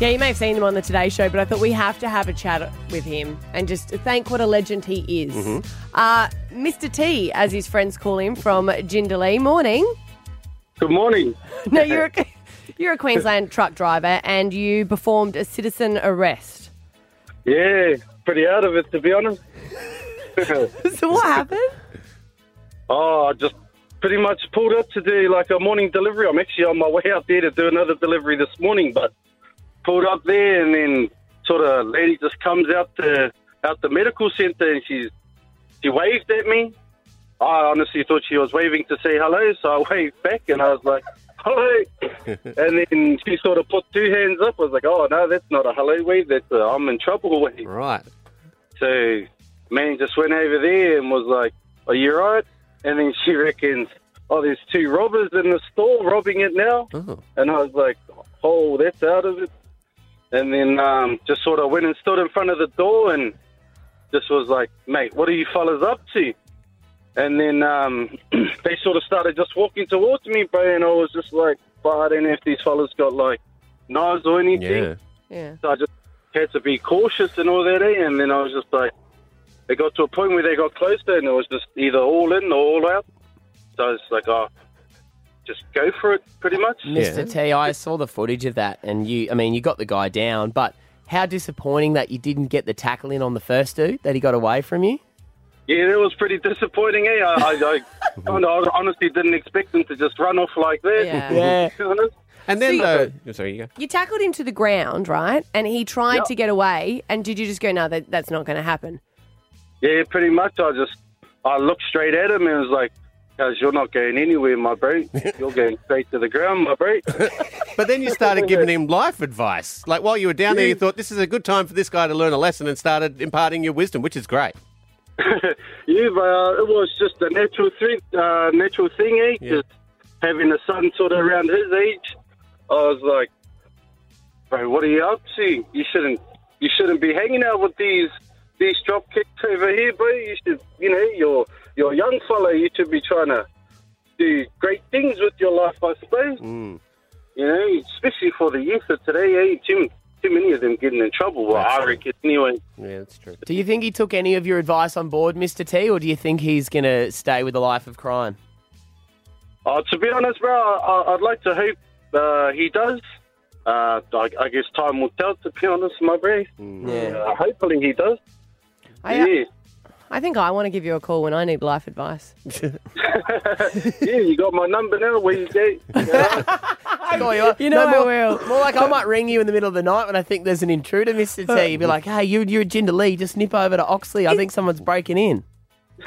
Yeah, you may have seen him on the Today Show, but I thought we have to have a chat with him and just thank what a legend he is. Uh, Mr. T, as his friends call him, from Jindalee. Morning. Good morning. No, you're a, you're a Queensland truck driver and you performed a citizen arrest. Yeah, pretty out of it to be honest. So what happened? oh, I just pretty much pulled up to do like a morning delivery. I'm actually on my way out there to do another delivery this morning, but pulled up there and then sort of lady just comes out to out the medical centre and she's she waved at me. I honestly thought she was waving to say hello, so I waved back and I was like, hello. and then she sort of put two hands up. I was like, oh, no, that's not a hello wave. That's a I'm in trouble wave. Right. So, man just went over there and was like, Are you right? And then she reckons, Oh, there's two robbers in the store robbing it now. Oh. And I was like, Oh, that's out of it. And then um, just sort of went and stood in front of the door and just was like, Mate, what are you fellas up to? And then um, they sort of started just walking towards me, bro. And I was just like, "But I don't know if these fellas got like knives or anything. Yeah. Yeah. So I just had to be cautious and all that, eh? And then I was just like, it got to a point where they got closer and it was just either all in or all out. So I was like, oh, just go for it, pretty much. Mr. T, I saw the footage of that, and you, I mean, you got the guy down, but how disappointing that you didn't get the tackle in on the first dude, that he got away from you. Yeah, that was pretty disappointing, eh? I, I, I, kind of honestly didn't expect him to just run off like that. Yeah. Yeah. to be honest. And then See- though, oh, sorry, you go. You tackled him to the ground, right? And he tried Yep. to get away. And did you just go, no, that, that's not going to happen? Yeah, pretty much. I just, I looked straight at him and was like, Guys, you're not going anywhere, my bro. You're going straight to the ground, my bro. But then you started giving him life advice. Like while you were down there, you thought this is a good time for this guy to learn a lesson, and started imparting your wisdom, which is great. Yeah, but uh, it was just a natural thing, uh, natural thing, eh? Yeah. Just having a son sort of around his age. I was like, bro, what are you up to? You shouldn't, you shouldn't be hanging out with these these drop kicks over here, bro. You should, you know, you're you're a young fella. You should be trying to do great things with your life, I suppose. Mm. You know, especially for the youth of today, eh? Too, too many of them getting in trouble. Well, I reckon anyway. Yeah, that's true. Do you think he took any of your advice on board, Mr. T, or do you think he's going to stay with a life of crime? Uh, to be honest, bro, I, I'd like to hope uh, he does. Uh, I, I guess time will tell. To be honest, my bro. Yeah. Uh, hopefully he does. I, yeah, I think I want to give you a call when I need life advice. yeah. You got my number now. Where you go? Oh, you, are. You know I more, will. More like I might ring you in the middle of the night when I think there's an intruder, Mr. T. You'd be like, hey, you, you're a Jindalee, just nip over to Oxley. I think someone's breaking in.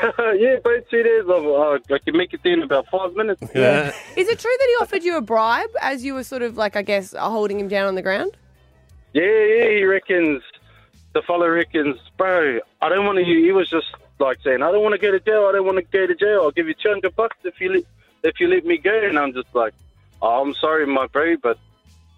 yeah, both two days. I've, uh, I can make it there in about five minutes. Yeah. Is it true that he offered you a bribe as you were sort of like, I guess, holding him down on the ground? Yeah, yeah. He reckons the fellow reckons, bro. I don't want to. He was just like saying, I don't want to go to jail. I don't want to go to jail. I'll give you two hundred bucks if you let if you let me go. And I'm just like, oh, I'm sorry, my bro, but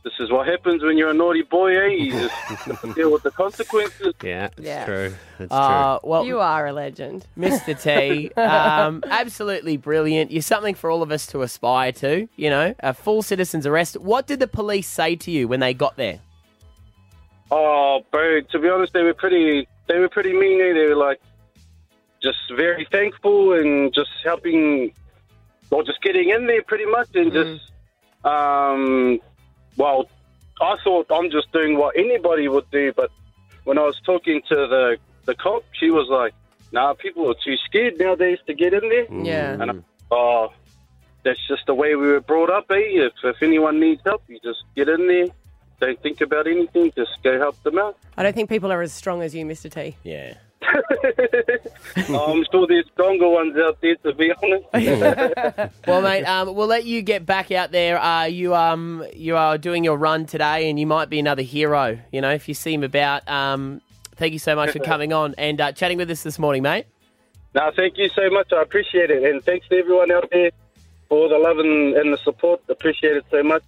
this is what happens when you're a naughty boy, eh? You just deal with the consequences. Yeah, it's Yeah. true. It's Uh, well, You are a legend. Mr. T, um, absolutely brilliant. You're something for all of us to aspire to, you know, a full citizen's arrest. What did the police say to you when they got there? Oh, bro. To be honest, they were pretty. They were pretty mean. Eh? They were like just very thankful and just helping, or just getting in there pretty much, and just um, well, I thought I'm just doing what anybody would do, but when I was talking to the the cop, she was like, "Nah, people are too scared nowadays to get in there." Yeah. And I, oh, that's just the way we were brought up, eh? If, if anyone needs help, you just get in there. Don't think about anything. Just go help them out. I don't think people are as strong as you, Mr. T. Yeah. I'm sure there's stronger ones out there, to be honest. Well, mate, um, we'll let you get back out there. Uh, you um, you are doing your run today, and you might be another hero. You know, if you see him about. Um, thank you so much for coming on and uh, chatting with us this morning, mate. no, thank you so much. I appreciate it. And thanks to everyone out there for the love and, and the support. Appreciate it so much.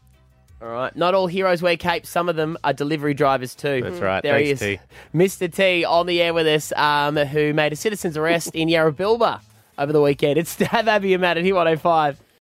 All right. Not all heroes wear capes. Some of them are delivery drivers too. That's right. There Thanks, he is. T. Mr. T on the air with us, um, who made a citizen's arrest in Yarrabilba over the weekend. It's Stav Abby and Matt at Hit 105.